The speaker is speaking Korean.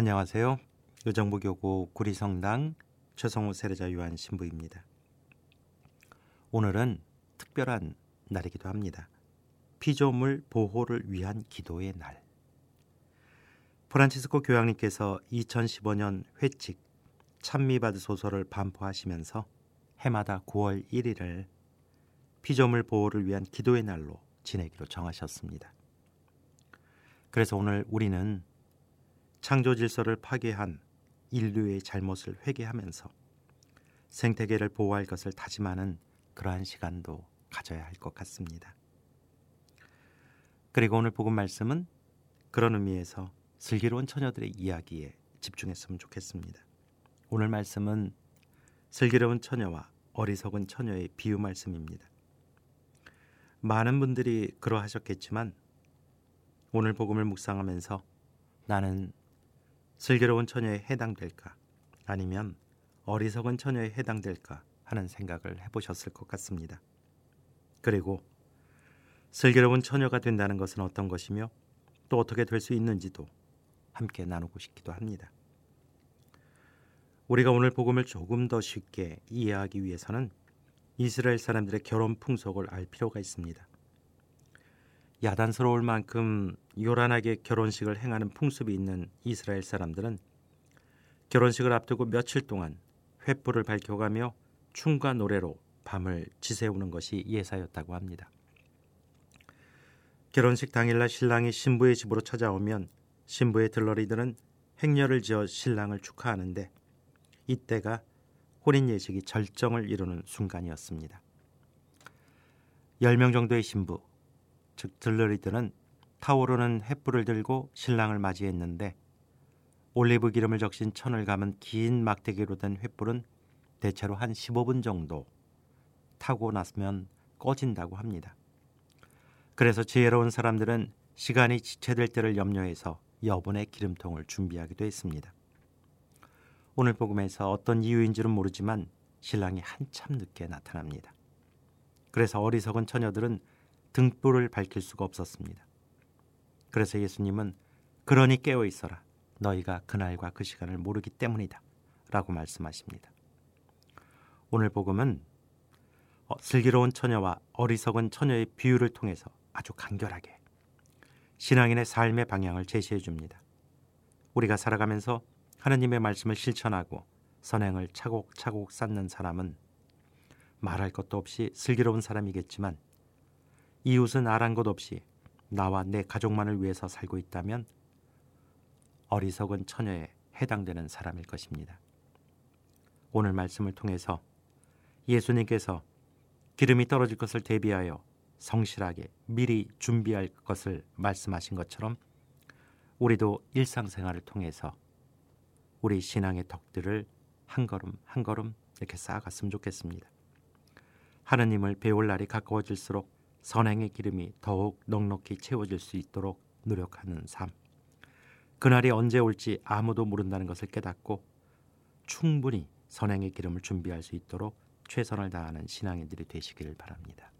안녕하세요. 요정부교구 구리성당 최성호 세례자 요한 신부입니다. 오늘은 특별한 날이기도 합니다. 피조물 보호를 위한 기도의 날. 프란치스코 교황님께서 2015년 회칙 찬미받으 소설을 반포하시면서 해마다 9월 1일을 피조물 보호를 위한 기도의 날로 지내기로 정하셨습니다. 그래서 오늘 우리는 창조 질서를 파괴한 인류의 잘못을 회개하면서 생태계를 보호할 것을 다짐하는 그러한 시간도 가져야 할 것 같습니다. 그리고 오늘 복음 말씀은 그런 의미에서 슬기로운 처녀들의 이야기에 집중했으면 좋겠습니다. 오늘 말씀은 슬기로운 처녀와 어리석은 처녀의 비유 말씀입니다. 많은 분들이 그러하셨겠지만 오늘 복음을 묵상하면서 나는 슬기로운 처녀에 해당될까 아니면 어리석은 처녀에 해당될까 하는 생각을 해보셨을 것 같습니다. 그리고 슬기로운 처녀가 된다는 것은 어떤 것이며 또 어떻게 될 수 있는지도 함께 나누고 싶기도 합니다. 우리가 오늘 복음을 조금 더 쉽게 이해하기 위해서는 이스라엘 사람들의 결혼 풍속을 알 필요가 있습니다. 야단스러울 만큼 요란하게 결혼식을 행하는 풍습이 있는 이스라엘 사람들은 결혼식을 앞두고 며칠 동안 횃불을 밝혀가며 춤과 노래로 밤을 지새우는 것이 예사였다고 합니다. 결혼식 당일날 신랑이 신부의 집으로 찾아오면 신부의 들러리들은 행렬을 지어 신랑을 축하하는데 이때가 혼인 예식이 절정을 이루는 순간이었습니다. 10명 정도의 신부, 즉 들러리들은 타오르는 횃불을 들고 신랑을 맞이했는데 올리브 기름을 적신 천을 감은 긴 막대기로 된 횃불은 대체로 한 15분 정도 타고 났으면 꺼진다고 합니다. 그래서 지혜로운 사람들은 시간이 지체될 때를 염려해서 여분의 기름통을 준비하기도 했습니다. 오늘 복음에서 어떤 이유인지는 모르지만 신랑이 한참 늦게 나타납니다. 그래서 어리석은 처녀들은 등불을 밝힐 수가 없었습니다. 그래서 예수님은 그러니 깨어 있어라. 너희가 그날과 그 시간을 모르기 때문이다. 라고 말씀하십니다. 오늘 복음은 어, 슬기로운 처녀와 어리석은 처녀의 비유를 통해서 아주 간결하게 신앙인의 삶의 방향을 제시해 줍니다. 우리가 살아가면서 하느님의 말씀을 실천하고 선행을 차곡차곡 쌓는 사람은 말할 것도 없이 슬기로운 사람이겠지만 이웃은 아랑곳 없이 나와 내 가족만을 위해서 살고 있다면 어리석은 처녀에 해당되는 사람일 것입니다. 오늘 말씀을 통해서 예수님께서 기름이 떨어질 것을 대비하여 성실하게 미리 준비할 것을 말씀하신 것처럼 우리도 일상생활을 통해서 우리 신앙의 덕들을 한 걸음 한 걸음 이렇게 쌓아갔으면 좋겠습니다. 하느님을 배울 날이 가까워질수록 선행의 기름이 더욱 넉넉히 채워질 수 있도록 노력하는 삶. 그날이 언제 올지 아무도 모른다는 것을 깨닫고 충분히 선행의 기름을 준비할 수 있도록 최선을 다하는 신앙인들이 되시기를 바랍니다.